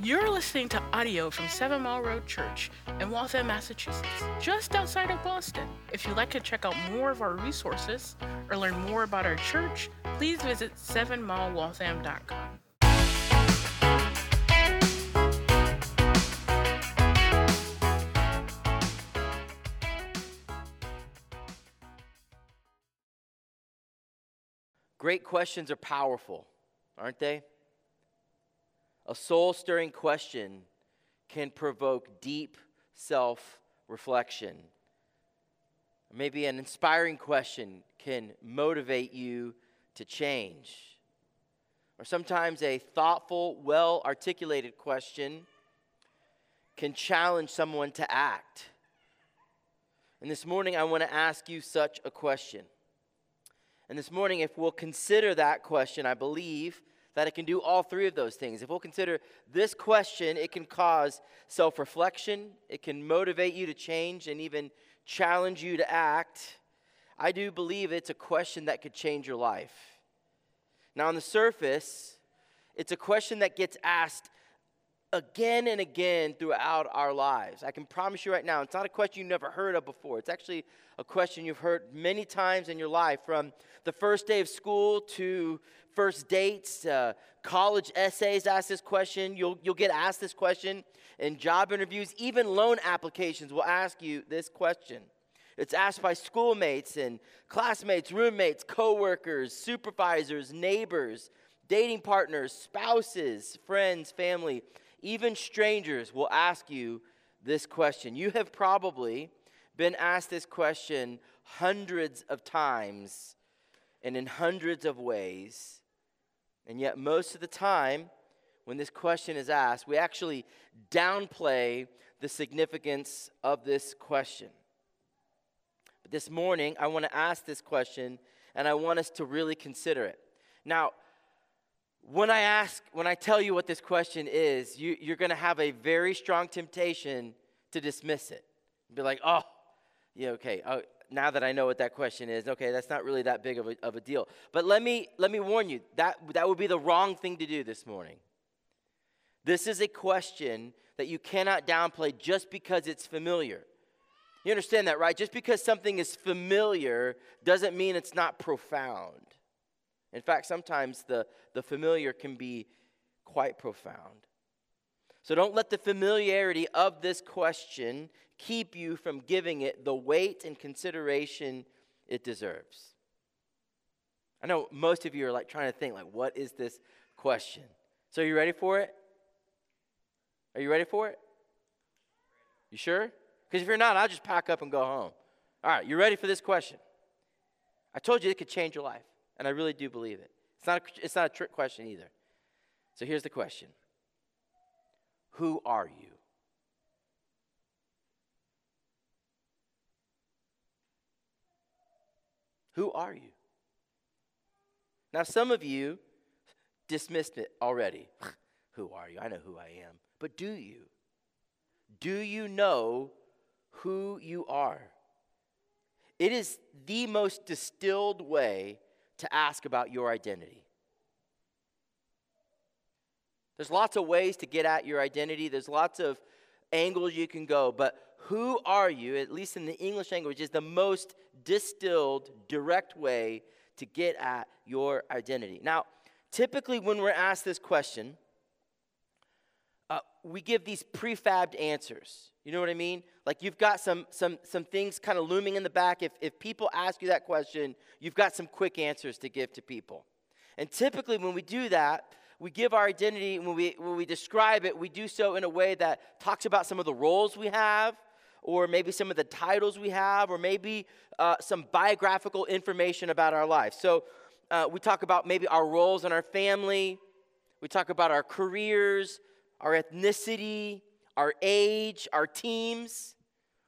You're listening to audio from Seven Mile Road Church in Waltham, Massachusetts, just outside of Boston. If you'd like to check out more of our resources or learn more about our church, please visit sevenmilewaltham.com. Great questions are powerful, aren't they? A soul stirring question can provoke deep self reflection. Maybe an inspiring question can motivate you to change. Or sometimes a thoughtful, well articulated question can challenge someone to act. And this morning, I want to ask you such a question. And this morning, if we'll consider that question, I believe that it can do all three of those things. If we'll consider this question, it can cause self reflection, it can motivate you to change, and even challenge you to act. I do believe it's a question that could change your life. Now, on the surface, it's a question that gets asked again and again throughout our lives. I can promise you right now, it's not a question you've never heard of before. It's actually a question you've heard many times in your life from the first day of school to first dates, uh, college essays ask this question. You'll, you'll get asked this question in job interviews. Even loan applications will ask you this question. It's asked by schoolmates and classmates, roommates, coworkers, supervisors, neighbors, dating partners, spouses, friends, family, even strangers will ask you this question. You have probably been asked this question hundreds of times and in hundreds of ways. And yet, most of the time, when this question is asked, we actually downplay the significance of this question. But this morning, I want to ask this question and I want us to really consider it. Now, when I ask, when I tell you what this question is, you, you're going to have a very strong temptation to dismiss it. Be like, oh, yeah, okay. Uh, now that I know what that question is, okay, that's not really that big of a, of a deal. But let me, let me warn you that, that would be the wrong thing to do this morning. This is a question that you cannot downplay just because it's familiar. You understand that, right? Just because something is familiar doesn't mean it's not profound. In fact, sometimes the, the familiar can be quite profound. So don't let the familiarity of this question keep you from giving it the weight and consideration it deserves. I know most of you are like trying to think like what is this question? So are you ready for it? Are you ready for it? You sure? Because if you're not, I'll just pack up and go home. All right, you ready for this question? I told you it could change your life, and I really do believe it. It's not a, it's not a trick question either. So here's the question Who are you? Who are you? Now, some of you dismissed it already. who are you? I know who I am. But do you? Do you know who you are? It is the most distilled way to ask about your identity. There's lots of ways to get at your identity, there's lots of angles you can go, but who are you, at least in the English language, is the most distilled, direct way to get at your identity. Now, typically when we're asked this question, uh, we give these prefabbed answers. You know what I mean? Like you've got some some some things kind of looming in the back. If if people ask you that question, you've got some quick answers to give to people. And typically when we do that, we give our identity when we when we describe it, we do so in a way that talks about some of the roles we have, or maybe some of the titles we have, or maybe uh, some biographical information about our life. So uh, we talk about maybe our roles in our family, we talk about our careers, our ethnicity, our age, our teams,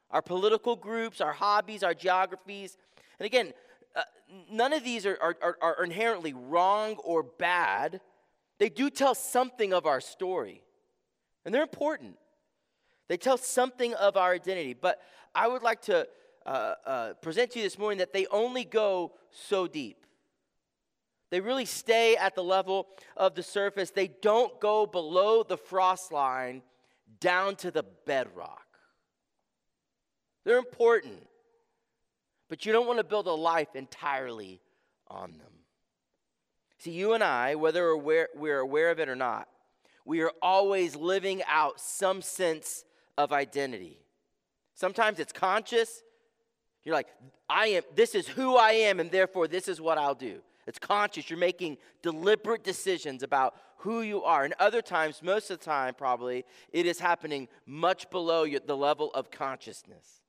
our political groups, our hobbies, our geographies. And again, uh, none of these are, are, are inherently wrong or bad. They do tell something of our story, and they're important. They tell something of our identity. But I would like to uh, uh, present to you this morning that they only go so deep. They really stay at the level of the surface. They don't go below the frost line down to the bedrock. They're important, but you don't want to build a life entirely on them. See, you and I, whether we're, aware of it or not, we are always living out some sense of identity. Sometimes it's conscious. You're like, I am, this is who I am, and therefore this is what I'll do. It's conscious. You're making deliberate decisions about who you are. And other times, most of the time, probably, it is happening much below the level of consciousness.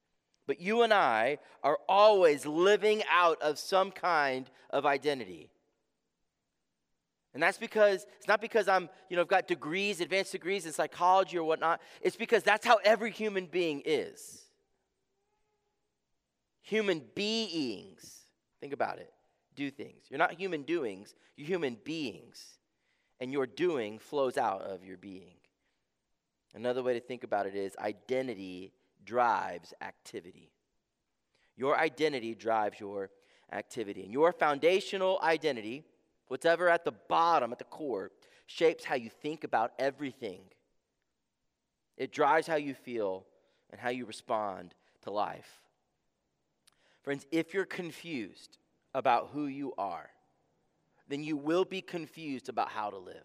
But you and I are always living out of some kind of identity. And that's because it's not because I'm, you know, I've got degrees, advanced degrees in psychology or whatnot. It's because that's how every human being is. Human beings, think about it, do things. You're not human doings, you're human beings. And your doing flows out of your being. Another way to think about it is identity drives activity. Your identity drives your activity. And your foundational identity Whatever at the bottom, at the core, shapes how you think about everything. It drives how you feel and how you respond to life. Friends, if you're confused about who you are, then you will be confused about how to live.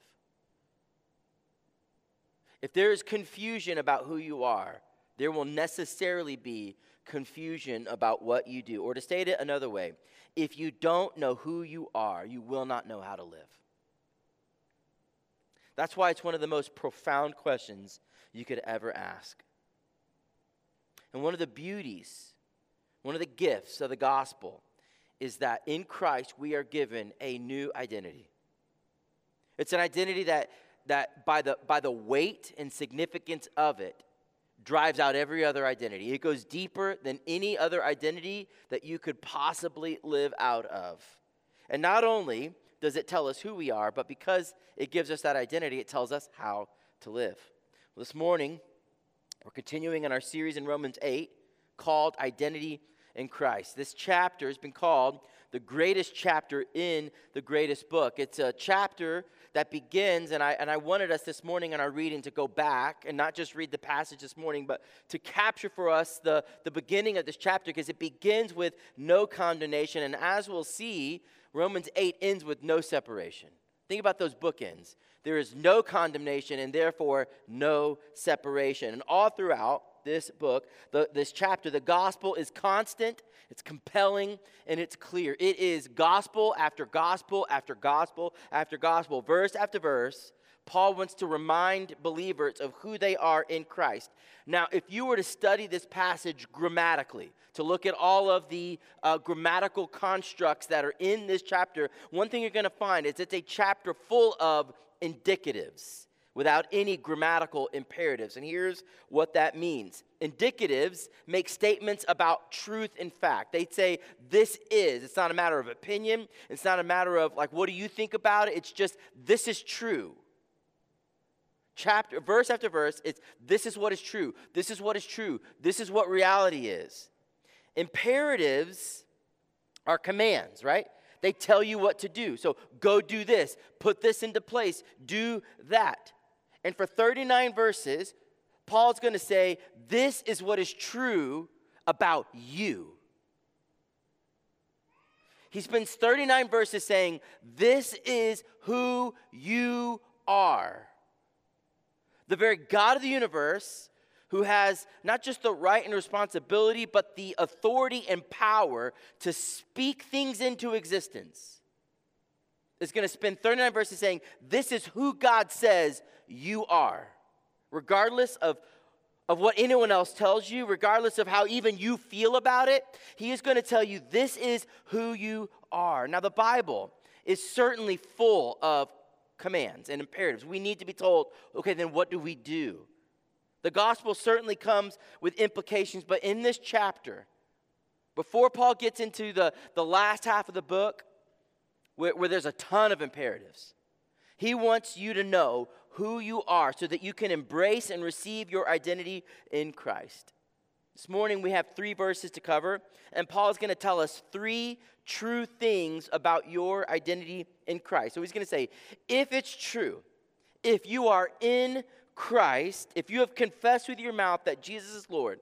If there is confusion about who you are, there will necessarily be confusion about what you do. Or to state it another way, if you don't know who you are, you will not know how to live. That's why it's one of the most profound questions you could ever ask. And one of the beauties, one of the gifts of the gospel is that in Christ we are given a new identity. It's an identity that, that by, the, by the weight and significance of it, drives out every other identity. It goes deeper than any other identity that you could possibly live out of. And not only does it tell us who we are, but because it gives us that identity, it tells us how to live. Well, this morning, we're continuing in our series in Romans 8 called Identity in Christ. This chapter has been called the greatest chapter in the greatest book. It's a chapter that begins, and I, and I wanted us this morning in our reading to go back and not just read the passage this morning, but to capture for us the, the beginning of this chapter because it begins with no condemnation. And as we'll see, Romans 8 ends with no separation. Think about those bookends. There is no condemnation and therefore no separation. And all throughout, this book, the, this chapter, the gospel is constant, it's compelling, and it's clear. It is gospel after gospel after gospel after gospel, verse after verse. Paul wants to remind believers of who they are in Christ. Now, if you were to study this passage grammatically, to look at all of the uh, grammatical constructs that are in this chapter, one thing you're going to find is it's a chapter full of indicatives without any grammatical imperatives. And here's what that means indicatives make statements about truth and fact. They say, This is. It's not a matter of opinion, it's not a matter of, like, what do you think about it? It's just, This is true. Chapter, verse after verse, it's this is what is true. This is what is true. This is what reality is. Imperatives are commands, right? They tell you what to do. So go do this, put this into place, do that. And for 39 verses, Paul's going to say, This is what is true about you. He spends 39 verses saying, This is who you are. The very God of the universe, who has not just the right and responsibility, but the authority and power to speak things into existence, is going to spend 39 verses saying, This is who God says you are. Regardless of, of what anyone else tells you, regardless of how even you feel about it, He is going to tell you, This is who you are. Now, the Bible is certainly full of commands and imperatives. We need to be told, okay, then what do we do? The gospel certainly comes with implications, but in this chapter, before Paul gets into the, the last half of the book, where, where there's a ton of imperatives. He wants you to know who you are so that you can embrace and receive your identity in Christ. This morning we have three verses to cover, and Paul is going to tell us three true things about your identity in Christ. So he's going to say, if it's true, if you are in Christ, if you have confessed with your mouth that Jesus is Lord,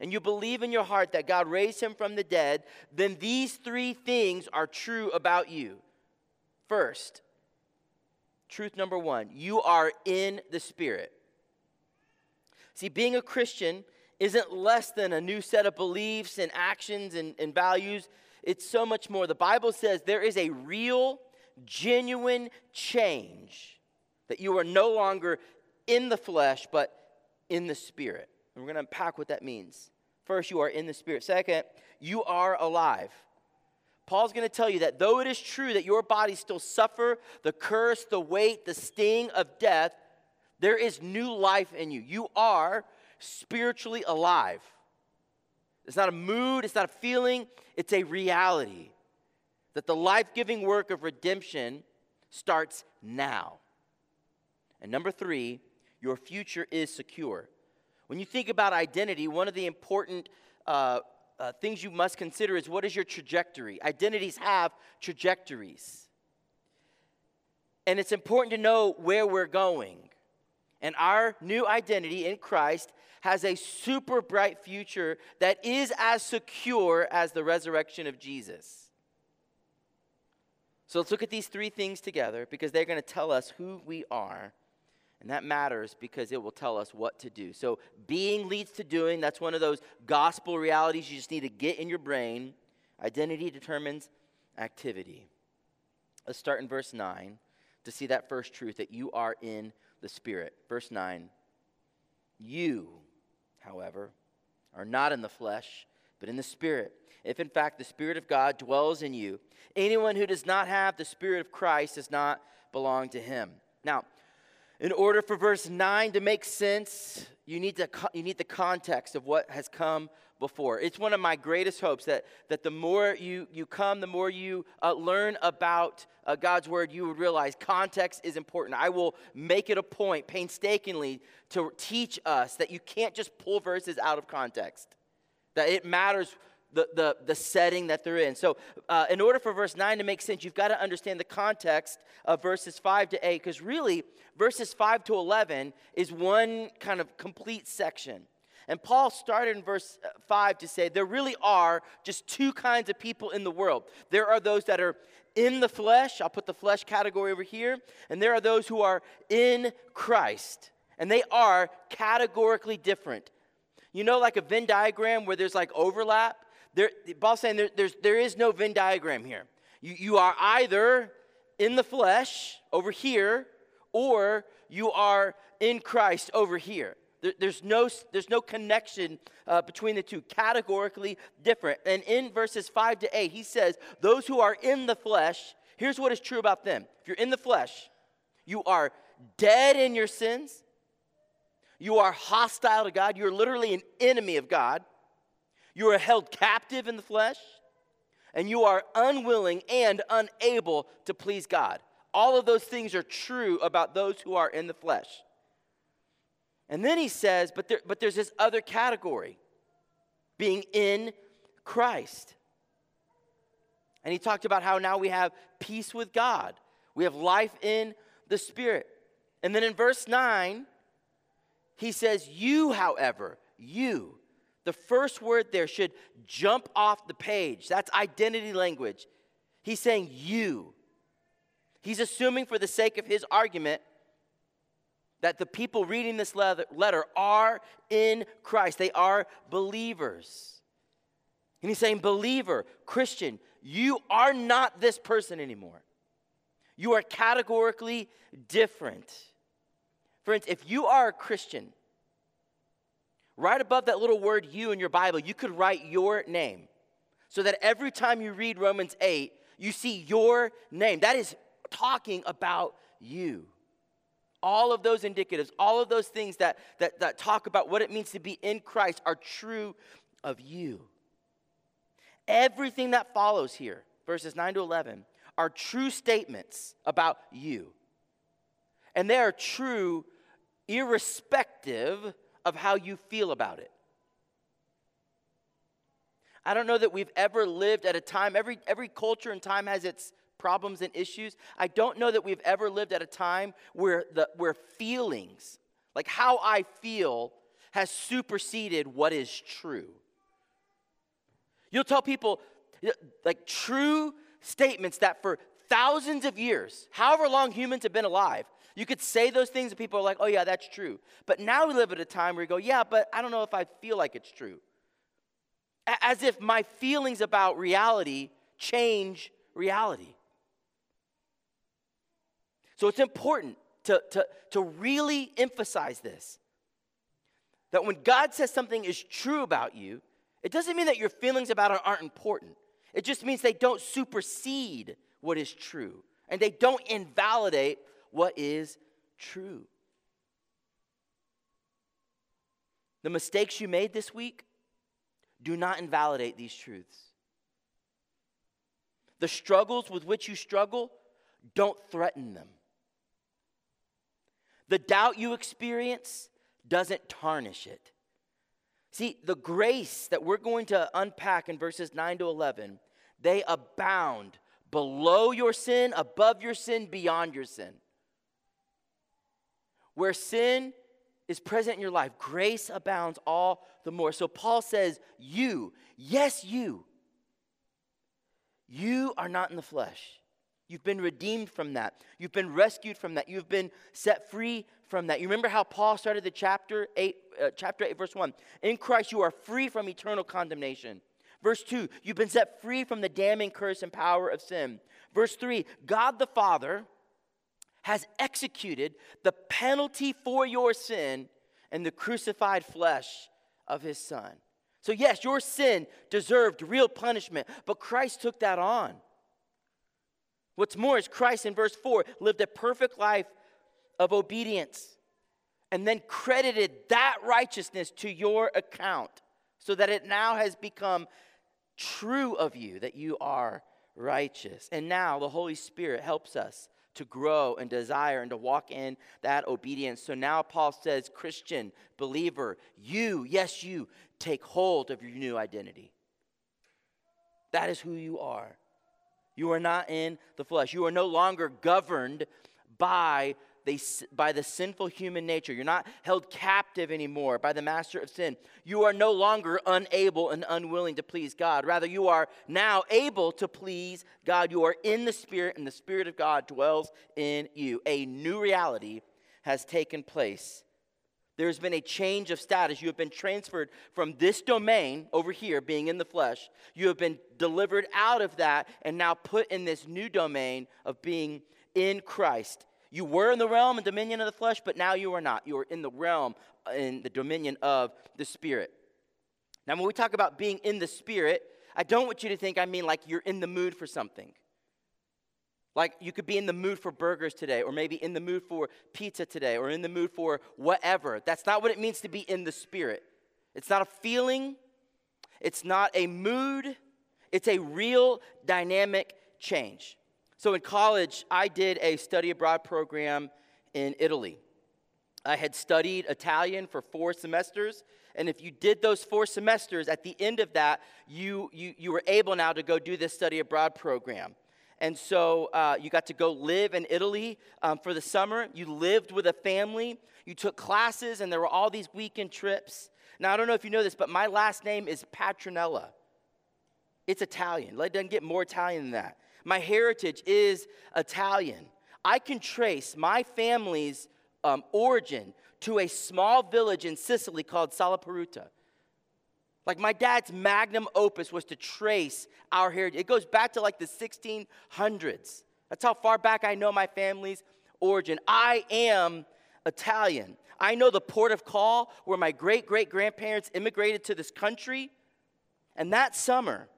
and you believe in your heart that God raised him from the dead, then these three things are true about you. First, truth number one, you are in the Spirit. See, being a Christian isn't less than a new set of beliefs and actions and, and values. It's so much more. The Bible says there is a real, genuine change that you are no longer in the flesh, but in the spirit. And we're going to unpack what that means. First, you are in the spirit. Second, you are alive. Paul's going to tell you that though it is true that your body still suffer the curse, the weight, the sting of death, there is new life in you. You are spiritually alive. It's not a mood, it's not a feeling, it's a reality. That the life giving work of redemption starts now. And number three, your future is secure. When you think about identity, one of the important uh, uh, things you must consider is what is your trajectory? Identities have trajectories. And it's important to know where we're going. And our new identity in Christ has a super bright future that is as secure as the resurrection of Jesus. So let's look at these three things together because they're going to tell us who we are. And that matters because it will tell us what to do. So, being leads to doing. That's one of those gospel realities you just need to get in your brain. Identity determines activity. Let's start in verse 9 to see that first truth that you are in the Spirit. Verse 9 You, however, are not in the flesh, but in the Spirit. If in fact the Spirit of God dwells in you, anyone who does not have the Spirit of Christ does not belong to him. Now, in order for verse 9 to make sense, you need, to, you need the context of what has come before. It's one of my greatest hopes that, that the more you, you come, the more you uh, learn about uh, God's word, you would realize context is important. I will make it a point painstakingly to teach us that you can't just pull verses out of context, that it matters the, the, the setting that they're in. So, uh, in order for verse 9 to make sense, you've got to understand the context of verses 5 to 8, because really, verses 5 to 11 is one kind of complete section. And Paul started in verse uh, 5 to say there really are just two kinds of people in the world. There are those that are in the flesh, I'll put the flesh category over here, and there are those who are in Christ. And they are categorically different. You know, like a Venn diagram where there's like overlap? There, Paul's saying there, there's, there is no Venn diagram here. You, you are either in the flesh over here, or you are in Christ over here. There, there's, no, there's no connection uh, between the two, categorically different. And in verses 5 to 8, he says, Those who are in the flesh, here's what is true about them. If you're in the flesh, you are dead in your sins, you are hostile to God, you're literally an enemy of God. You are held captive in the flesh, and you are unwilling and unable to please God. All of those things are true about those who are in the flesh. And then he says, but, there, but there's this other category being in Christ. And he talked about how now we have peace with God, we have life in the Spirit. And then in verse 9, he says, You, however, you, the first word there should jump off the page. That's identity language. He's saying you. He's assuming, for the sake of his argument, that the people reading this letter are in Christ. They are believers. And he's saying, believer, Christian, you are not this person anymore. You are categorically different. Friends, if you are a Christian, Right above that little word you in your Bible, you could write your name. So that every time you read Romans 8, you see your name. That is talking about you. All of those indicatives, all of those things that, that, that talk about what it means to be in Christ are true of you. Everything that follows here, verses 9 to 11, are true statements about you. And they are true irrespective of how you feel about it. I don't know that we've ever lived at a time, every, every culture and time has its problems and issues. I don't know that we've ever lived at a time where, the, where feelings, like how I feel, has superseded what is true. You'll tell people, like true statements that for thousands of years, however long humans have been alive, you could say those things and people are like, oh, yeah, that's true. But now we live at a time where you go, yeah, but I don't know if I feel like it's true. As if my feelings about reality change reality. So it's important to, to, to really emphasize this that when God says something is true about you, it doesn't mean that your feelings about it aren't important. It just means they don't supersede what is true and they don't invalidate what is true. The mistakes you made this week do not invalidate these truths. The struggles with which you struggle don't threaten them. The doubt you experience doesn't tarnish it. See, the grace that we're going to unpack in verses 9 to 11, they abound below your sin, above your sin, beyond your sin. Where sin is present in your life, grace abounds all the more. So Paul says, You, yes, you, you are not in the flesh. You've been redeemed from that. You've been rescued from that. You've been set free from that. You remember how Paul started the chapter 8, uh, chapter 8, verse 1. In Christ, you are free from eternal condemnation. Verse 2, you've been set free from the damning curse and power of sin. Verse 3, God the Father has executed the penalty for your sin in the crucified flesh of his Son. So, yes, your sin deserved real punishment, but Christ took that on. What's more is Christ in verse 4 lived a perfect life of obedience and then credited that righteousness to your account so that it now has become true of you that you are righteous. And now the Holy Spirit helps us to grow and desire and to walk in that obedience. So now Paul says, Christian, believer, you, yes, you, take hold of your new identity. That is who you are. You are not in the flesh. You are no longer governed by by the sinful human nature. You're not held captive anymore by the master of sin. You are no longer unable and unwilling to please God. Rather, you are now able to please God. You are in the Spirit, and the Spirit of God dwells in you. A new reality has taken place there's been a change of status. You have been transferred from this domain over here, being in the flesh. You have been delivered out of that and now put in this new domain of being in Christ. You were in the realm and dominion of the flesh, but now you are not. You are in the realm, uh, in the dominion of the Spirit. Now, when we talk about being in the Spirit, I don't want you to think I mean like you're in the mood for something. Like you could be in the mood for burgers today, or maybe in the mood for pizza today, or in the mood for whatever. That's not what it means to be in the spirit. It's not a feeling, it's not a mood, it's a real dynamic change. So in college, I did a study abroad program in Italy. I had studied Italian for four semesters. And if you did those four semesters, at the end of that, you, you, you were able now to go do this study abroad program. And so uh, you got to go live in Italy um, for the summer. You lived with a family. You took classes, and there were all these weekend trips. Now, I don't know if you know this, but my last name is Patronella. It's Italian. It doesn't get more Italian than that. My heritage is Italian. I can trace my family's um, origin to a small village in Sicily called Salaparuta. Like my dad's magnum opus was to trace our heritage. It goes back to like the 1600s. That's how far back I know my family's origin. I am Italian. I know the port of call where my great great grandparents immigrated to this country. And that summer,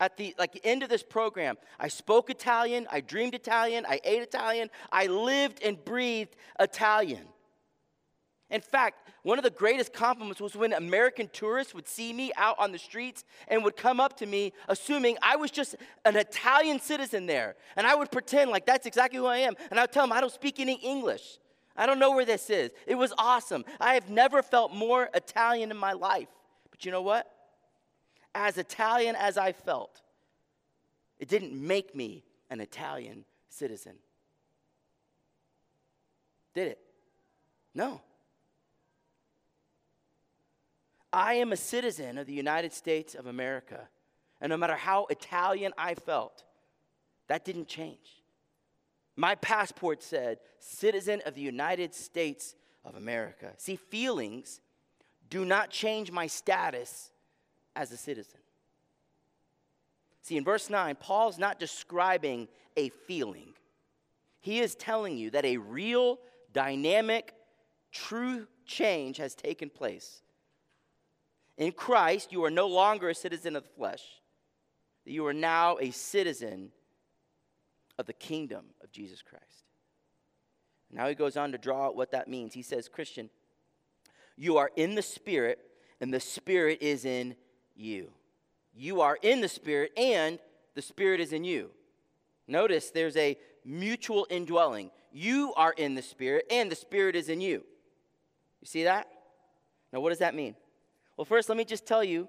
at the like end of this program, I spoke Italian, I dreamed Italian, I ate Italian, I lived and breathed Italian. In fact, one of the greatest compliments was when American tourists would see me out on the streets and would come up to me assuming I was just an Italian citizen there. And I would pretend like that's exactly who I am. And I would tell them I don't speak any English. I don't know where this is. It was awesome. I have never felt more Italian in my life. But you know what? As Italian as I felt, it didn't make me an Italian citizen. Did it? No. I am a citizen of the United States of America. And no matter how Italian I felt, that didn't change. My passport said, citizen of the United States of America. See, feelings do not change my status as a citizen. See, in verse 9, Paul's not describing a feeling, he is telling you that a real, dynamic, true change has taken place. In Christ, you are no longer a citizen of the flesh, you are now a citizen of the kingdom of Jesus Christ. Now he goes on to draw out what that means. He says, Christian, you are in the Spirit, and the Spirit is in you. You are in the Spirit, and the Spirit is in you. Notice there's a mutual indwelling. You are in the Spirit, and the Spirit is in you. You see that? Now, what does that mean? Well, first, let me just tell you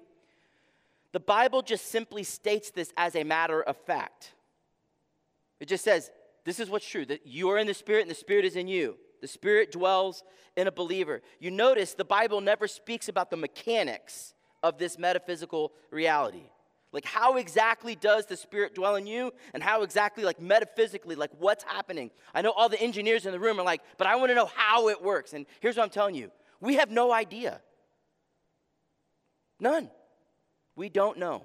the Bible just simply states this as a matter of fact. It just says, this is what's true that you are in the Spirit and the Spirit is in you. The Spirit dwells in a believer. You notice the Bible never speaks about the mechanics of this metaphysical reality. Like, how exactly does the Spirit dwell in you? And how exactly, like, metaphysically, like, what's happening? I know all the engineers in the room are like, but I want to know how it works. And here's what I'm telling you we have no idea. None. We don't know.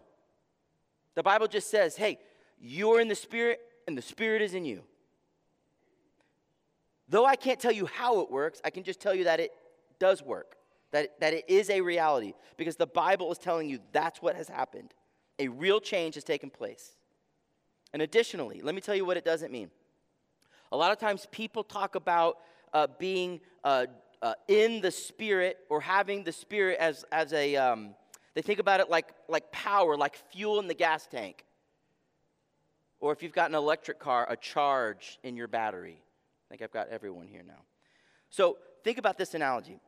The Bible just says, hey, you're in the Spirit and the Spirit is in you. Though I can't tell you how it works, I can just tell you that it does work, that, that it is a reality, because the Bible is telling you that's what has happened. A real change has taken place. And additionally, let me tell you what it doesn't mean. A lot of times people talk about uh, being uh, uh, in the Spirit or having the Spirit as, as a, um, they think about it like, like power, like fuel in the gas tank. Or if you've got an electric car, a charge in your battery. I think I've got everyone here now. So think about this analogy.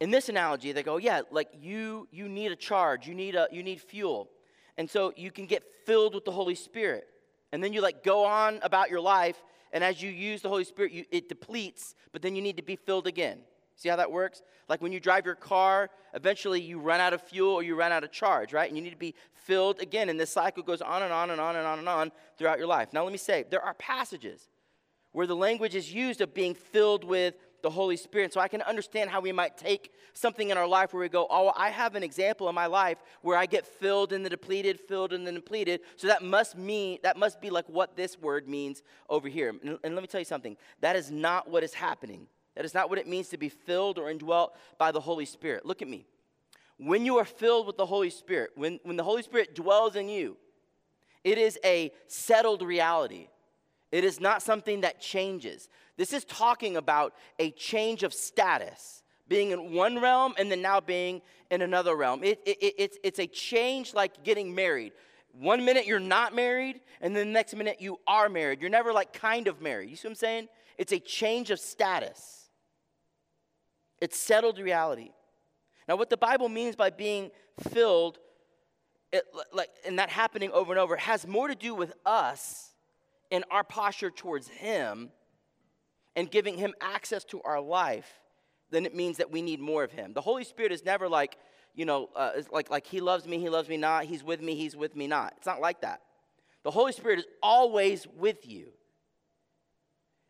In this analogy, they go, yeah, like you you need a charge, you need a you need fuel. And so you can get filled with the Holy Spirit. And then you like go on about your life, and as you use the Holy Spirit, you, it depletes, but then you need to be filled again. See how that works? Like when you drive your car, eventually you run out of fuel or you run out of charge, right? And you need to be filled again. And this cycle goes on and on and on and on and on throughout your life. Now, let me say, there are passages where the language is used of being filled with the Holy Spirit. So I can understand how we might take something in our life where we go, oh, I have an example in my life where I get filled in the depleted, filled in the depleted. So that must mean, that must be like what this word means over here. And, and let me tell you something. That is not what is happening. That is not what it means to be filled or indwelt by the Holy Spirit. Look at me. When you are filled with the Holy Spirit, when, when the Holy Spirit dwells in you, it is a settled reality. It is not something that changes. This is talking about a change of status, being in one realm and then now being in another realm. It, it, it, it's, it's a change like getting married. One minute you're not married, and then the next minute you are married. You're never like kind of married. You see what I'm saying? It's a change of status. It's settled reality. Now, what the Bible means by being filled, it, like, and that happening over and over, has more to do with us and our posture towards Him and giving Him access to our life then it means that we need more of Him. The Holy Spirit is never like, you know, uh, like, like He loves me, He loves me not, He's with me, He's with me not. It's not like that. The Holy Spirit is always with you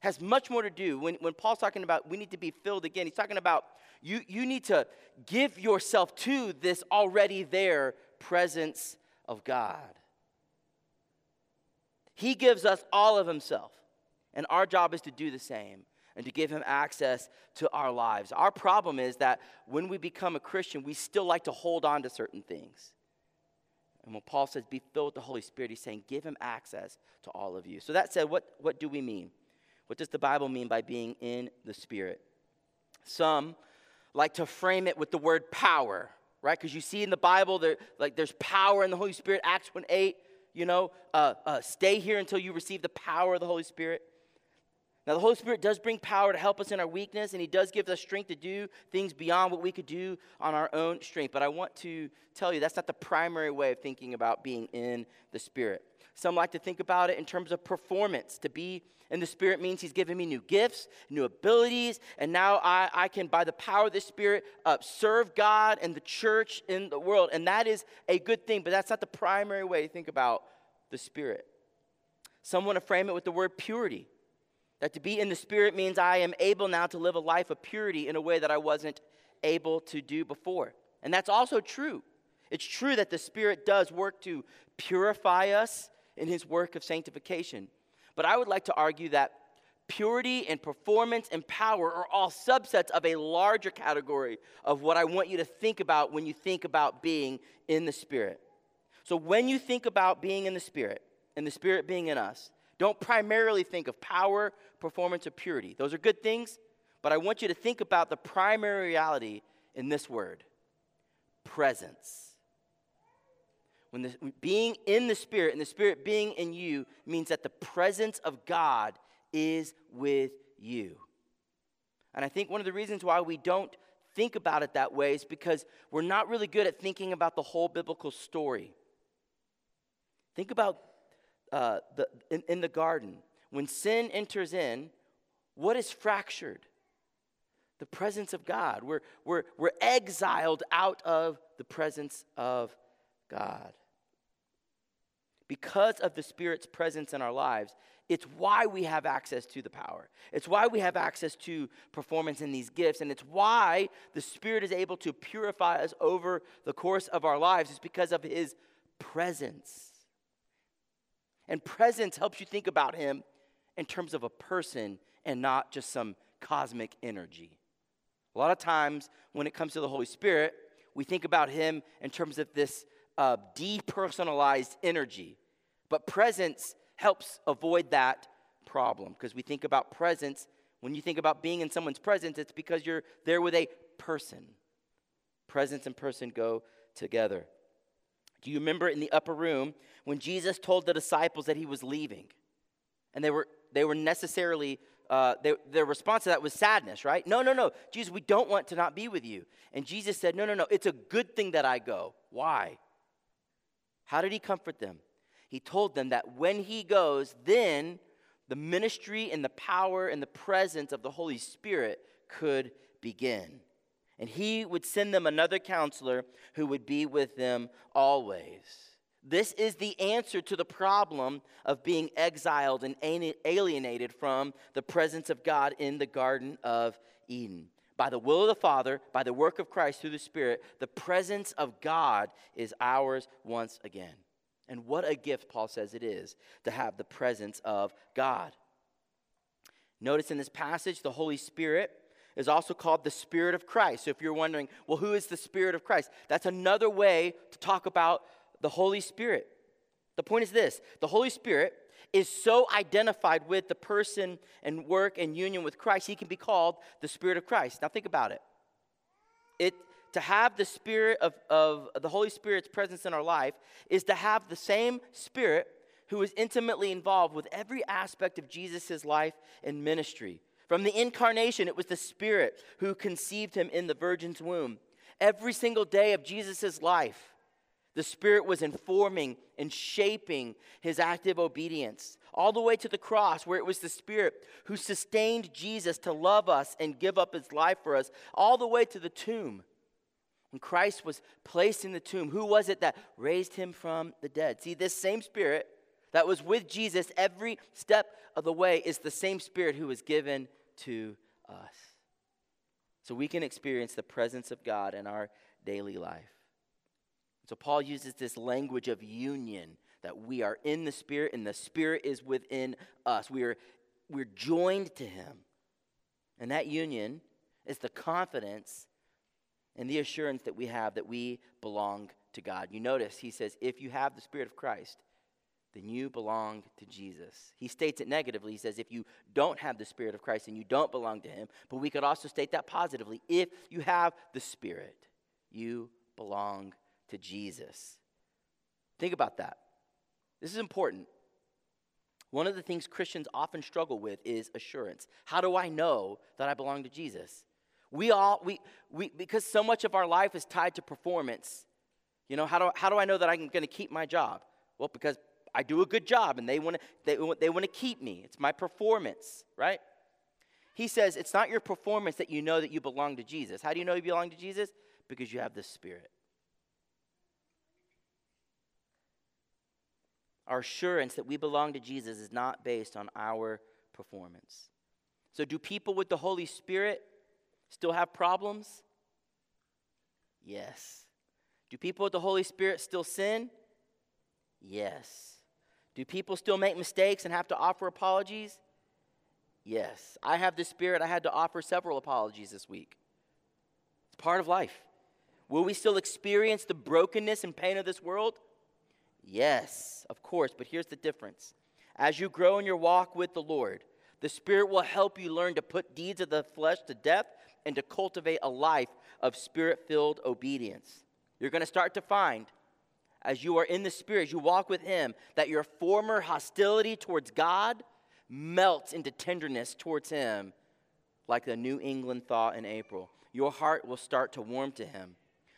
has much more to do when, when Paul's talking about we need to be filled again. He's talking about you, you need to give yourself to this already there presence of God. He gives us all of Himself, and our job is to do the same and to give Him access to our lives. Our problem is that when we become a Christian, we still like to hold on to certain things. And when Paul says, be filled with the Holy Spirit, he's saying, give him access to all of you. So that said, what, what do we mean? What does the Bible mean by being in the Spirit? Some like to frame it with the word power, right? Because you see in the Bible, there, like there's power in the Holy Spirit. Acts 1 8, you know, uh, uh, stay here until you receive the power of the Holy Spirit. Now, the Holy Spirit does bring power to help us in our weakness, and He does give us strength to do things beyond what we could do on our own strength. But I want to tell you that's not the primary way of thinking about being in the Spirit. Some like to think about it in terms of performance. To be in the Spirit means He's given me new gifts, new abilities, and now I, I can, by the power of the Spirit, uh, serve God and the church in the world. And that is a good thing, but that's not the primary way to think about the Spirit. Some want to frame it with the word purity. That to be in the Spirit means I am able now to live a life of purity in a way that I wasn't able to do before. And that's also true. It's true that the Spirit does work to purify us in His work of sanctification. But I would like to argue that purity and performance and power are all subsets of a larger category of what I want you to think about when you think about being in the Spirit. So when you think about being in the Spirit, and the Spirit being in us, don't primarily think of power, performance, or purity. Those are good things, but I want you to think about the primary reality in this word presence. When the, being in the Spirit and the Spirit being in you means that the presence of God is with you. And I think one of the reasons why we don't think about it that way is because we're not really good at thinking about the whole biblical story. Think about uh, the, in, in the garden, when sin enters in, what is fractured? The presence of God. We're, we're, we're exiled out of the presence of God. Because of the Spirit's presence in our lives, it's why we have access to the power. It's why we have access to performance in these gifts. And it's why the Spirit is able to purify us over the course of our lives. It's because of His presence. And presence helps you think about him in terms of a person and not just some cosmic energy. A lot of times when it comes to the Holy Spirit, we think about him in terms of this uh, depersonalized energy. But presence helps avoid that problem because we think about presence. When you think about being in someone's presence, it's because you're there with a person. Presence and person go together. Do you remember in the upper room when Jesus told the disciples that he was leaving? And they were, they were necessarily, uh, they, their response to that was sadness, right? No, no, no. Jesus, we don't want to not be with you. And Jesus said, No, no, no. It's a good thing that I go. Why? How did he comfort them? He told them that when he goes, then the ministry and the power and the presence of the Holy Spirit could begin and he would send them another counselor who would be with them always. This is the answer to the problem of being exiled and alienated from the presence of God in the Garden of Eden. By the will of the Father, by the work of Christ through the Spirit, the presence of God is ours once again. And what a gift, Paul says it is, to have the presence of God. Notice in this passage, the Holy Spirit is also called the Spirit of Christ. So if you're wondering, well, who is the Spirit of Christ? That's another way to talk about the Holy Spirit. The point is this the Holy Spirit is so identified with the person and work and union with Christ, he can be called the Spirit of Christ. Now think about it. It to have the Spirit of, of the Holy Spirit's presence in our life is to have the same Spirit who is intimately involved with every aspect of Jesus' life and ministry. From the incarnation, it was the Spirit who conceived him in the virgin's womb. Every single day of Jesus' life, the Spirit was informing and shaping his active obedience. All the way to the cross, where it was the Spirit who sustained Jesus to love us and give up his life for us, all the way to the tomb. When Christ was placed in the tomb, who was it that raised him from the dead? See, this same Spirit that was with Jesus every step of the way is the same Spirit who was given to us. So we can experience the presence of God in our daily life. So Paul uses this language of union that we are in the Spirit and the Spirit is within us. We are we're joined to Him. And that union is the confidence and the assurance that we have that we belong to God. You notice he says, if you have the Spirit of Christ, then you belong to Jesus. He states it negatively. He says, if you don't have the Spirit of Christ, then you don't belong to Him. But we could also state that positively. If you have the Spirit, you belong to Jesus. Think about that. This is important. One of the things Christians often struggle with is assurance. How do I know that I belong to Jesus? We all, we, we, because so much of our life is tied to performance. You know, how do, how do I know that I'm going to keep my job? Well, because I do a good job and they want to they, they want to keep me. It's my performance, right? He says it's not your performance that you know that you belong to Jesus. How do you know you belong to Jesus? Because you have the Spirit. Our assurance that we belong to Jesus is not based on our performance. So, do people with the Holy Spirit still have problems? Yes. Do people with the Holy Spirit still sin? Yes. Do people still make mistakes and have to offer apologies? Yes. I have the Spirit. I had to offer several apologies this week. It's part of life. Will we still experience the brokenness and pain of this world? Yes, of course, but here's the difference. As you grow in your walk with the Lord, the Spirit will help you learn to put deeds of the flesh to death and to cultivate a life of spirit filled obedience. You're going to start to find, as you are in the Spirit, as you walk with Him, that your former hostility towards God melts into tenderness towards Him, like the New England thaw in April. Your heart will start to warm to Him.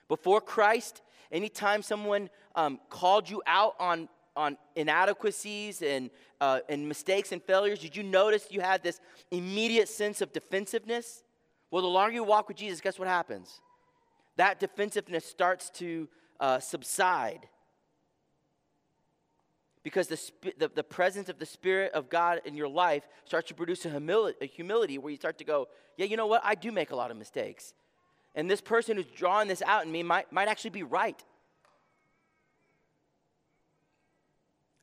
Before Christ, anytime someone um, called you out on, on inadequacies and, uh, and mistakes and failures, did you notice you had this immediate sense of defensiveness? Well, the longer you walk with Jesus, guess what happens? That defensiveness starts to uh, subside because the, the, the, presence of the Spirit of God in your life starts to produce a humility, a humility where you start to go, yeah, you know what? I do make a lot of mistakes. And this person who's drawing this out in me might, might actually be right.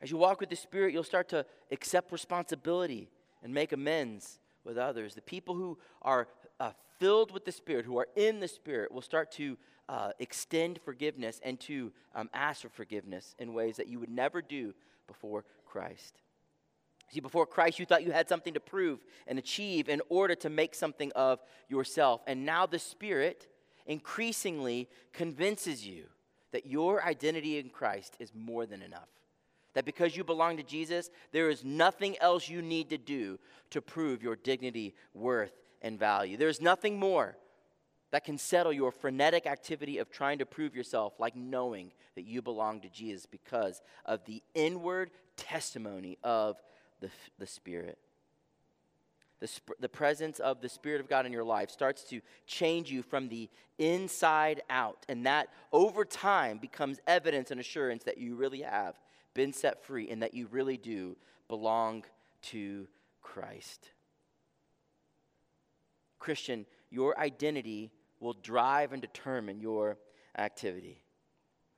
As you walk with the Spirit, you'll start to accept responsibility and make amends with others. The people who are uh, filled with the Spirit, who are in the Spirit, will start to uh, extend forgiveness and to um, ask for forgiveness in ways that you would never do before Christ. See, before Christ, you thought you had something to prove and achieve in order to make something of yourself. And now the Spirit increasingly convinces you that your identity in Christ is more than enough. That because you belong to Jesus, there is nothing else you need to do to prove your dignity, worth, and value. There's nothing more that can settle your frenetic activity of trying to prove yourself like knowing that you belong to Jesus because of the inward testimony of the, the Spirit. The, sp- the presence of the Spirit of God in your life starts to change you from the inside out. And that over time becomes evidence and assurance that you really have been set free and that you really do belong to Christ. Christian, your identity will drive and determine your activity.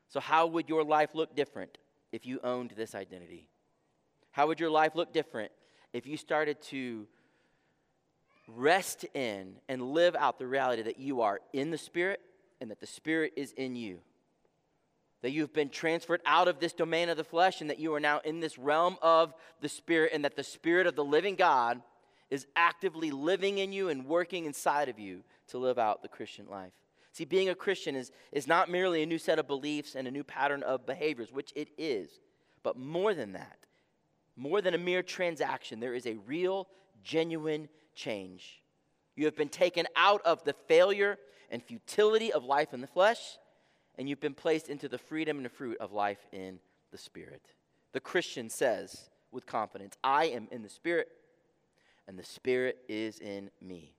So, how would your life look different if you owned this identity? How would your life look different if you started to rest in and live out the reality that you are in the Spirit and that the Spirit is in you? That you've been transferred out of this domain of the flesh and that you are now in this realm of the Spirit, and that the Spirit of the living God is actively living in you and working inside of you to live out the Christian life. See, being a Christian is, is not merely a new set of beliefs and a new pattern of behaviors, which it is, but more than that, more than a mere transaction, there is a real, genuine change. You have been taken out of the failure and futility of life in the flesh, and you've been placed into the freedom and the fruit of life in the Spirit. The Christian says with confidence, I am in the Spirit and the Spirit is in me.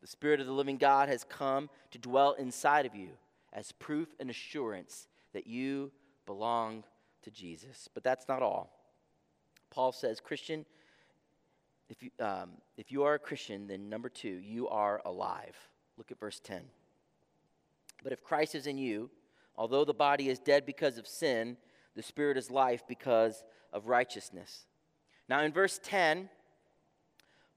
The Spirit of the living God has come to dwell inside of you as proof and assurance that you belong to Jesus. But that's not all. Paul says, Christian, if you, um, if you are a Christian, then number two, you are alive. Look at verse 10. But if Christ is in you, although the body is dead because of sin, the spirit is life because of righteousness. Now, in verse 10,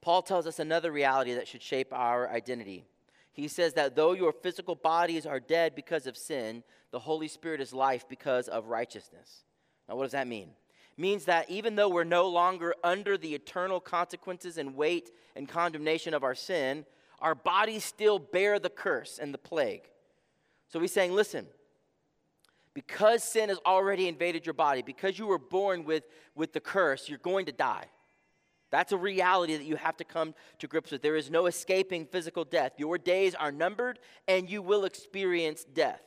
Paul tells us another reality that should shape our identity. He says that though your physical bodies are dead because of sin, the Holy Spirit is life because of righteousness. Now, what does that mean? It means that even though we're no longer under the eternal consequences and weight and condemnation of our sin, our bodies still bear the curse and the plague. So he's saying, listen, because sin has already invaded your body, because you were born with, with the curse, you're going to die. That's a reality that you have to come to grips with. There is no escaping physical death. Your days are numbered and you will experience death.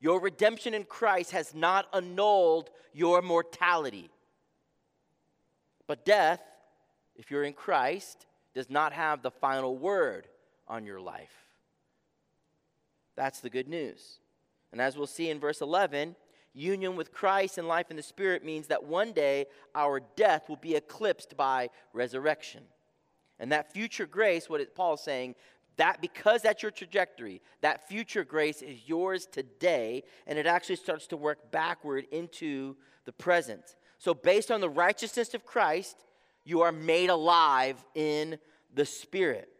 Your redemption in Christ has not annulled your mortality. But death, if you're in Christ, does not have the final word on your life. That's the good news. And as we'll see in verse 11, union with Christ and life in the Spirit means that one day our death will be eclipsed by resurrection. And that future grace, what Paul is saying, that because that's your trajectory, that future grace is yours today, and it actually starts to work backward into the present. So, based on the righteousness of Christ, you are made alive in the Spirit.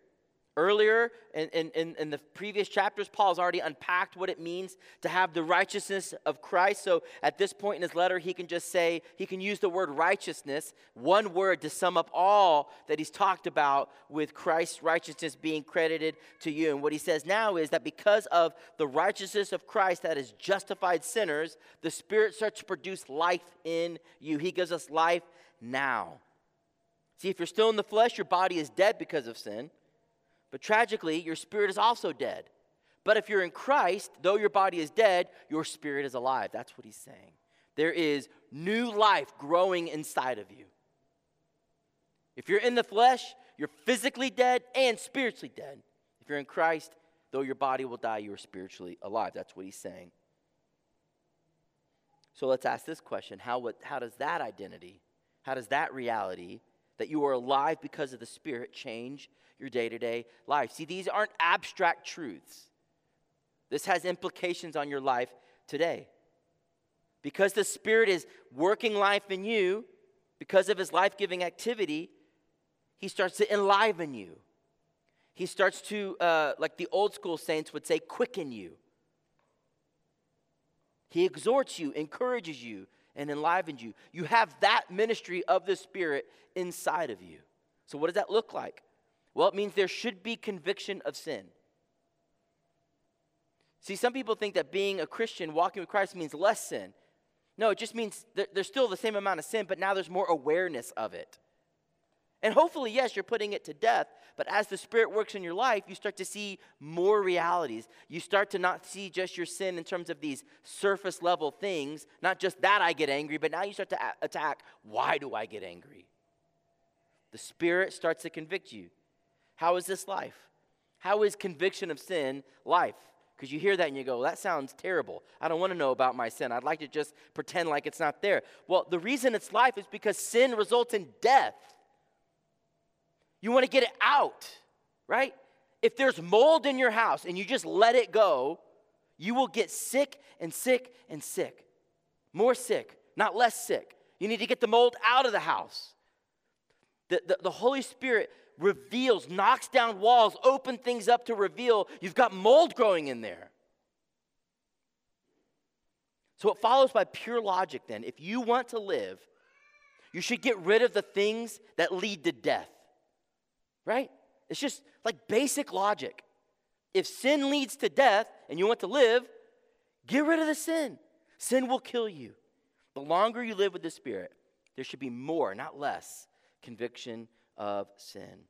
Earlier in, in, in, the previous chapters, Paul's already unpacked what it means to have the righteousness of Christ. So at this point in his letter, he can just say, he can use the word righteousness, one word to sum up all that he's talked about with Christ's righteousness being credited to you. And what he says now is that because of the righteousness of Christ that has justified sinners, the Spirit starts to produce life in you. He gives us life now. See, if you're still in the flesh, your body is dead because of sin. But tragically, your spirit is also dead. But if you're in Christ, though your body is dead, your spirit is alive. That's what he's saying. There is new life growing inside of you. If you're in the flesh, you're physically dead and spiritually dead. If you're in Christ, though your body will die, you are spiritually alive. That's what he's saying. So let's ask this question how, what, how does that identity, how does that reality that you are alive because of the Spirit change your day to day life. See, these aren't abstract truths. This has implications on your life today. Because the Spirit is working life in you, because of His life giving activity, He starts to enliven you. He starts to, uh, like the old school saints would say, quicken you. He exhorts you, encourages you, and enlivened you. You have that ministry of the Spirit inside of you. So, what does that look like? Well, it means there should be conviction of sin. See, some people think that being a Christian, walking with Christ, means less sin. No, it just means there's still the same amount of sin, but now there's more awareness of it. And hopefully, yes, you're putting it to death, but as the Spirit works in your life, you start to see more realities. You start to not see just your sin in terms of these surface level things, not just that I get angry, but now you start to attack why do I get angry? The Spirit starts to convict you. How is this life? How is conviction of sin life? Because you hear that and you go, well, that sounds terrible. I don't want to know about my sin. I'd like to just pretend like it's not there. Well, the reason it's life is because sin results in death. You want to get it out, right? If there's mold in your house and you just let it go, you will get sick and sick and sick. More sick, not less sick. You need to get the mold out of the house. The, the, the Holy Spirit reveals, knocks down walls, open things up to reveal you've got mold growing in there. So it follows by pure logic then. If you want to live, you should get rid of the things that lead to death. Right? It's just like basic logic. If sin leads to death and you want to live, get rid of the sin. Sin will kill you. The longer you live with the Spirit, there should be more, not less, conviction of sin.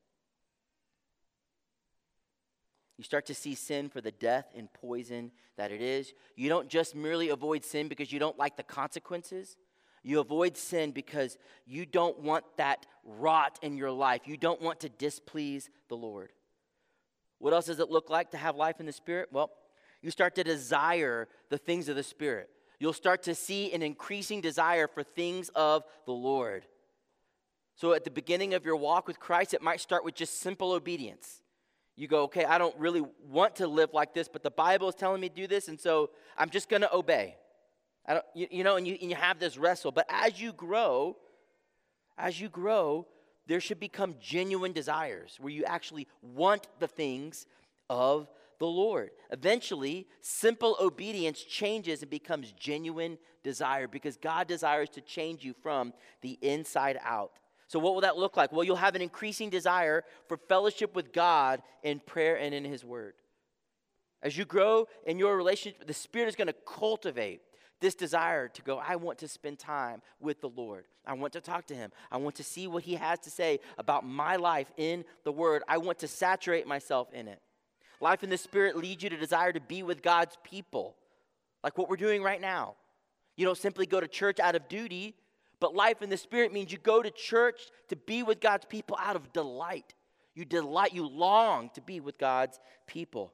You start to see sin for the death and poison that it is. You don't just merely avoid sin because you don't like the consequences. You avoid sin because you don't want that rot in your life. You don't want to displease the Lord. What else does it look like to have life in the Spirit? Well, you start to desire the things of the Spirit. You'll start to see an increasing desire for things of the Lord. So at the beginning of your walk with Christ, it might start with just simple obedience. You go, okay, I don't really want to live like this, but the Bible is telling me to do this, and so I'm just going to obey. I don't, you, you know, and you, and you have this wrestle. But as you grow, as you grow, there should become genuine desires where you actually want the things of the Lord. Eventually, simple obedience changes and becomes genuine desire because God desires to change you from the inside out. So, what will that look like? Well, you'll have an increasing desire for fellowship with God in prayer and in His Word. As you grow in your relationship, the Spirit is going to cultivate, this desire to go, I want to spend time with the Lord. I want to talk to Him. I want to see what He has to say about my life in the Word. I want to saturate myself in it. Life in the Spirit leads you to desire to be with God's people, like what we're doing right now. You don't simply go to church out of duty, but life in the Spirit means you go to church to be with God's people out of delight. You delight, you long to be with God's people.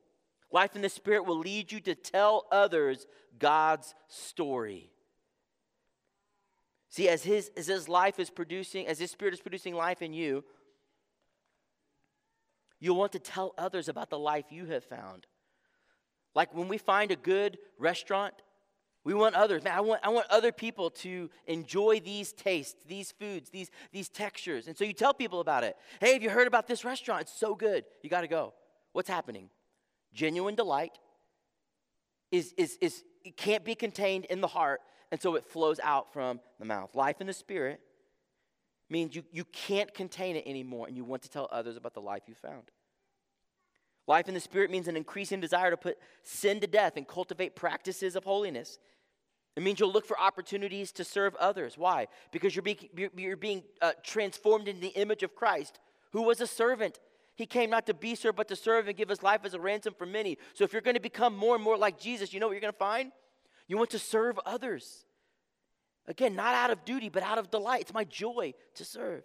Life in the Spirit will lead you to tell others God's story. See, as his, as his life is producing, as his spirit is producing life in you, you'll want to tell others about the life you have found. Like when we find a good restaurant, we want others. Man, I want, I want other people to enjoy these tastes, these foods, these, these textures. And so you tell people about it. Hey, have you heard about this restaurant? It's so good. You got to go. What's happening? Genuine delight is, is, is, it can't be contained in the heart, and so it flows out from the mouth. Life in the Spirit means you, you can't contain it anymore, and you want to tell others about the life you found. Life in the Spirit means an increasing desire to put sin to death and cultivate practices of holiness. It means you'll look for opportunities to serve others. Why? Because you're being, you're being uh, transformed into the image of Christ, who was a servant he came not to be served, but to serve and give his life as a ransom for many. So if you're going to become more and more like Jesus, you know what you're going to find? You want to serve others. Again, not out of duty, but out of delight. It's my joy to serve.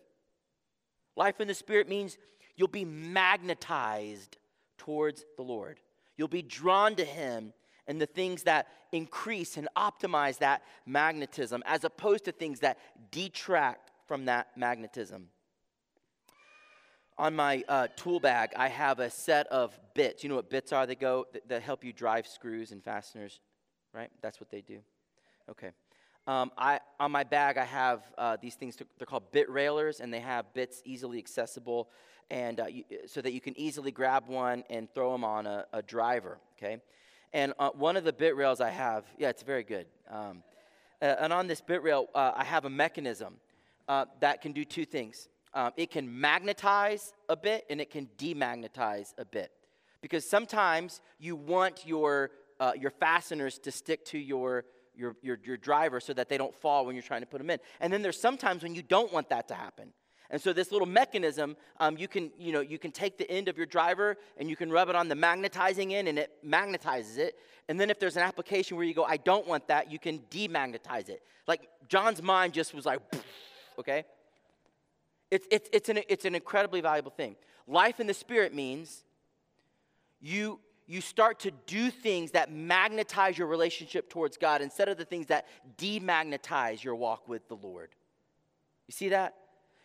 Life in the Spirit means you'll be magnetized towards the Lord. You'll be drawn to Him and the things that increase and optimize that magnetism, as opposed to things that detract from that magnetism on my uh, tool bag, I have a set of bits. You know what bits are? They go that, that help you drive screws and fasteners, right? That's what they do. Okay. Um, I, on my bag, I have uh, these things. To, they're called bit railers, and they have bits easily accessible, and uh, you, so that you can easily grab one and throw them on a, a driver. Okay. And uh, one of the bit rails I have, yeah, it's very good. Um, uh, and on this bit rail, uh, I have a mechanism that can do two things um, it can magnetize a bit and it can demagnetize a bit. Because sometimes you want your, uh, your fasteners to stick to your, your, your, your driver so that they don't fall when you're trying to put them in. And then there's sometimes when you don't want that to happen. And so this little mechanism, um, you can you know you can take the end of your driver and you can rub it on the magnetizing end, and it magnetizes it. And then if there's an application where you go, I don't want that, you can demagnetize it. Like John's mind just was like, okay. It's, it's, it's, an, it's an incredibly valuable thing. Life in the Spirit means you, you start to do things that magnetize your relationship towards God instead of the things that demagnetize your walk with the Lord. You see that?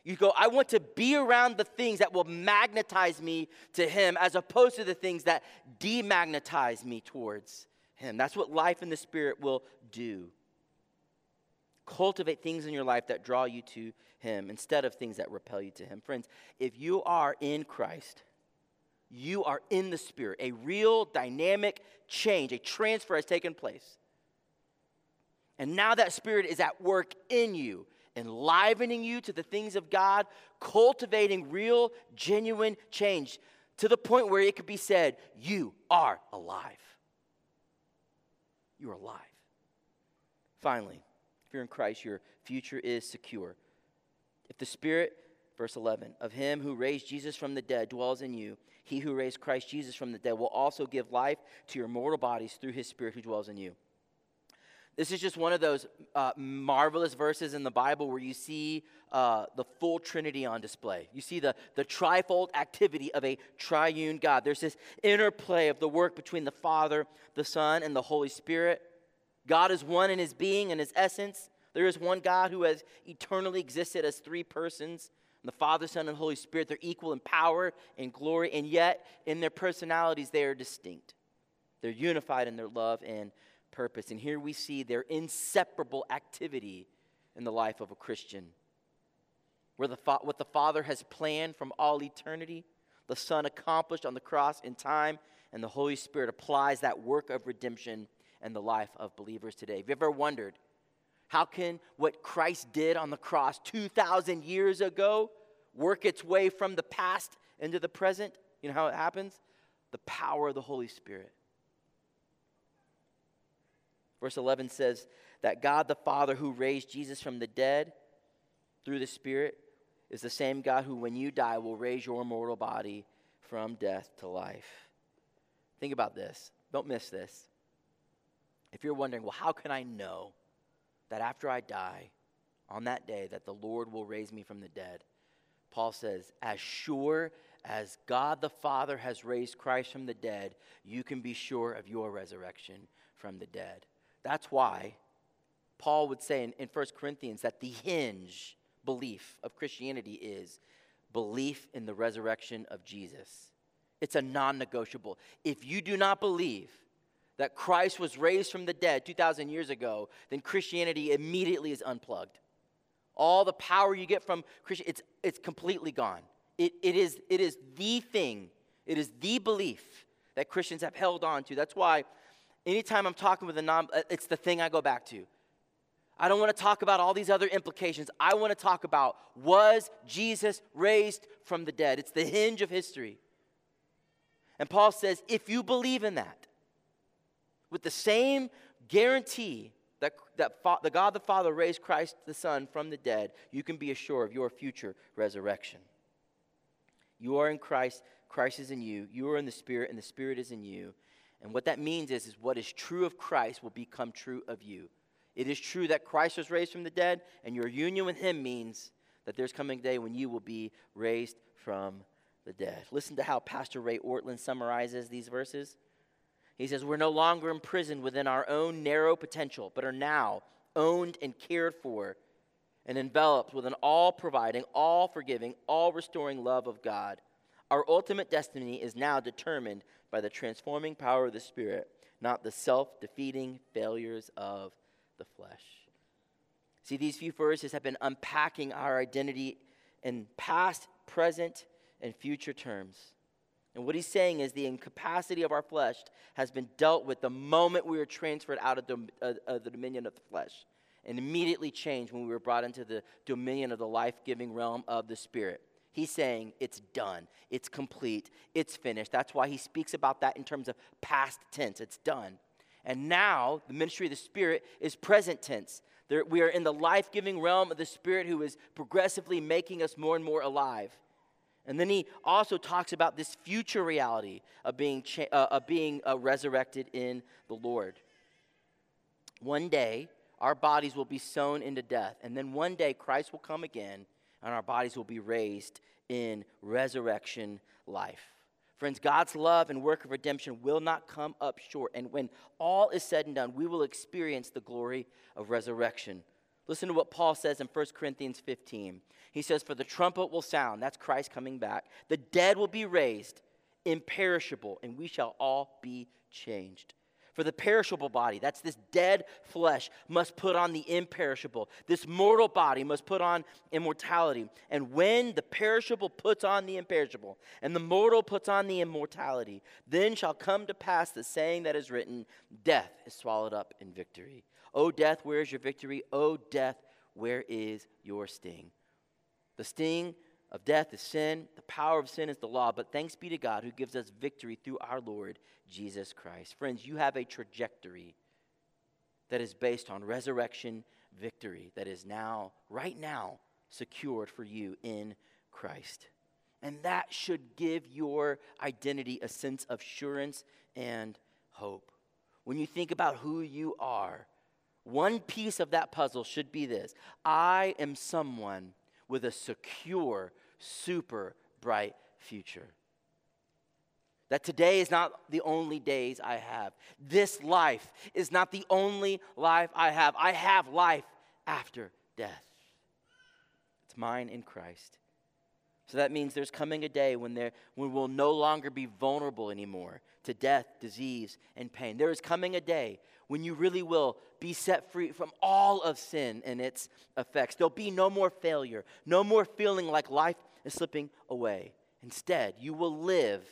You go, I want to be around the things that will magnetize me to Him as opposed to the things that demagnetize me towards Him. That's what life in the Spirit will do. Cultivate things in your life that draw you to Him instead of things that repel you to Him. Friends, if you are in Christ, you are in the Spirit. A real dynamic change, a transfer has taken place. And now that Spirit is at work in you, enlivening you to the things of God, cultivating real, genuine change to the point where it could be said, You are alive. You are alive. Finally, you're in Christ, your future is secure. If the Spirit, verse 11, of Him who raised Jesus from the dead dwells in you, He who raised Christ Jesus from the dead will also give life to your mortal bodies through His Spirit who dwells in you. This is just one of those uh, marvelous verses in the Bible where you see uh, the full Trinity on display. You see the, the trifold activity of a triune God. There's this interplay of the work between the Father, the Son, and the Holy Spirit. God is one in his being and his essence. There is one God who has eternally existed as three persons the Father, Son, and Holy Spirit. They're equal in power and glory, and yet in their personalities, they are distinct. They're unified in their love and purpose. And here we see their inseparable activity in the life of a Christian. Where the what the Father has planned from all eternity, the Son accomplished on the cross in time, and the Holy Spirit applies that work of redemption and the life of believers today. Have you ever wondered how can what Christ did on the cross 2,000 years ago work its way from the past into the present? You know how it happens? The power of the Holy Spirit. Verse 11 says that God the Father who raised Jesus from the dead through the Spirit is the same God who, when you die, will raise your mortal body from death to life. Think about this. Don't miss this. If you're wondering, well, how can I know that after I die, on that day, that the Lord will raise me from the dead? Paul says, as sure as God the Father has raised Christ from the dead, you can be sure of your resurrection from the dead. That's why Paul would say in, in 1 Corinthians that the hinge belief of Christianity is belief in the resurrection of Jesus. It's a non negotiable. If you do not believe that Christ was raised from the dead 2,000 years ago, then Christianity immediately is unplugged. All the power you get from Christian, it's, it's completely gone. It, it, is, it is the thing, it is the belief that Christians have held on to. That's why anytime I'm talking with a non, uh, it's the thing I go back to. I don't want to talk about all these other implications. I want to talk about was Jesus raised from the dead? It's the hinge of history. And Paul says, if you believe in that, with the same guarantee that, that fa- the God the Father raised Christ the Son from the dead, you can be assured of your future resurrection. You are in Christ, Christ is in you. You are in the Spirit, and the Spirit is in you. And what that means is, is what is true of Christ will become true of you. It is true that Christ was raised from the dead, and your union with him means that there's coming a day when you will be raised from the dead. Listen to how Pastor Ray Ortlund summarizes these verses. He says, We're no longer imprisoned within our own narrow potential, but are now owned and cared for and enveloped with an all providing, all forgiving, all restoring love of God. Our ultimate destiny is now determined by the transforming power of the Spirit, not the self defeating failures of the flesh. See, these few verses have been unpacking our identity in past, present, and future terms. And what he's saying is the incapacity of our flesh has been dealt with the moment we were transferred out of, dom- uh, uh, the dominion of the flesh and immediately changed when we were brought into the dominion of the life giving realm of the Spirit. He's saying it's done, it's complete, it's finished. That's why he speaks about that in terms of past tense. It's done. And now the ministry of the Spirit is present tense. There, we are in the life giving realm of the Spirit who is progressively making us more and more alive. And then he also talks about this future reality of being, cha- uh, of being uh, resurrected in the Lord. One day, our bodies will be sown into death. And then one day, Christ will come again, and our bodies will be raised in resurrection life. Friends, God's love and work of redemption will not come up short. And when all is said and done, we will experience the glory of resurrection. Listen to what Paul says in 1 Corinthians 15. He says, For the trumpet will sound, that's Christ coming back. The dead will be raised, imperishable, and we shall all be changed. For the perishable body, that's this dead flesh, must put on the imperishable. This mortal body must put on immortality. And when the perishable puts on the imperishable, and the mortal puts on the immortality, then shall come to pass the saying that is written Death is swallowed up in victory. O death, where is your victory? O death, where is your sting? The sting of death is sin. The power of sin is the law. But thanks be to God who gives us victory through our Lord Jesus Christ. Friends, you have a trajectory that is based on resurrection victory that is now, right now, secured for you in Christ. And that should give your identity a sense of assurance and hope. When you think about who you are, one piece of that puzzle should be this I am someone with a secure, super bright future. That today is not the only days I have. This life is not the only life I have. I have life after death. It's mine in Christ. So that means there's coming a day when, there, when we'll no longer be vulnerable anymore to death, disease, and pain. There is coming a day when you really will be set free from all of sin and its effects. There'll be no more failure, no more feeling like life is slipping away. Instead, you will live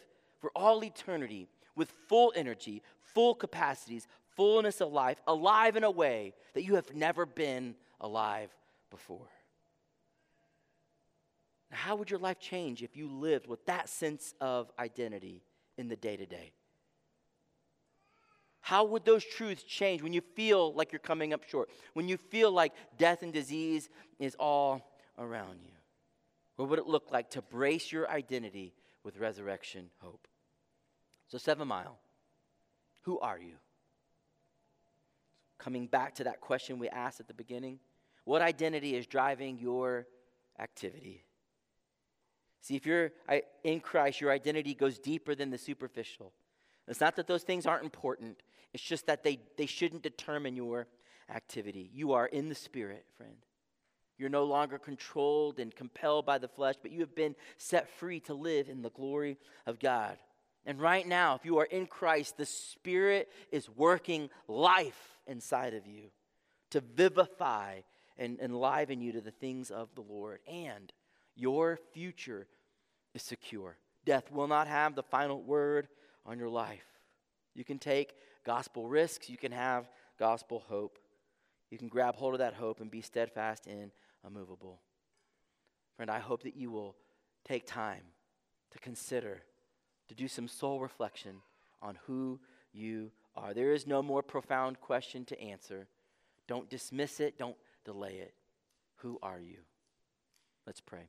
for all eternity with full energy, full capacities, fullness of life, alive in a way that you have never been alive before. Now, how would your life change if you lived with that sense of identity in the day to day? How would those truths change when you feel like you're coming up short? When you feel like death and disease is all around you? What would it look like to brace your identity with resurrection hope? So, Seven Mile, who are you? Coming back to that question we asked at the beginning, what identity is driving your activity? See, if you're in Christ, your identity goes deeper than the superficial. It's not that those things aren't important, it's just that they, they shouldn't determine your activity. You are in the Spirit, friend. You're no longer controlled and compelled by the flesh, but you have been set free to live in the glory of God. And right now, if you are in Christ, the Spirit is working life inside of you to vivify and enliven you to the things of the Lord. And your future is secure. Death will not have the final word on your life. You can take gospel risks, you can have gospel hope. You can grab hold of that hope and be steadfast and immovable. Friend, I hope that you will take time to consider, to do some soul reflection on who you are. There is no more profound question to answer. Don't dismiss it, don't delay it. Who are you? Let's pray.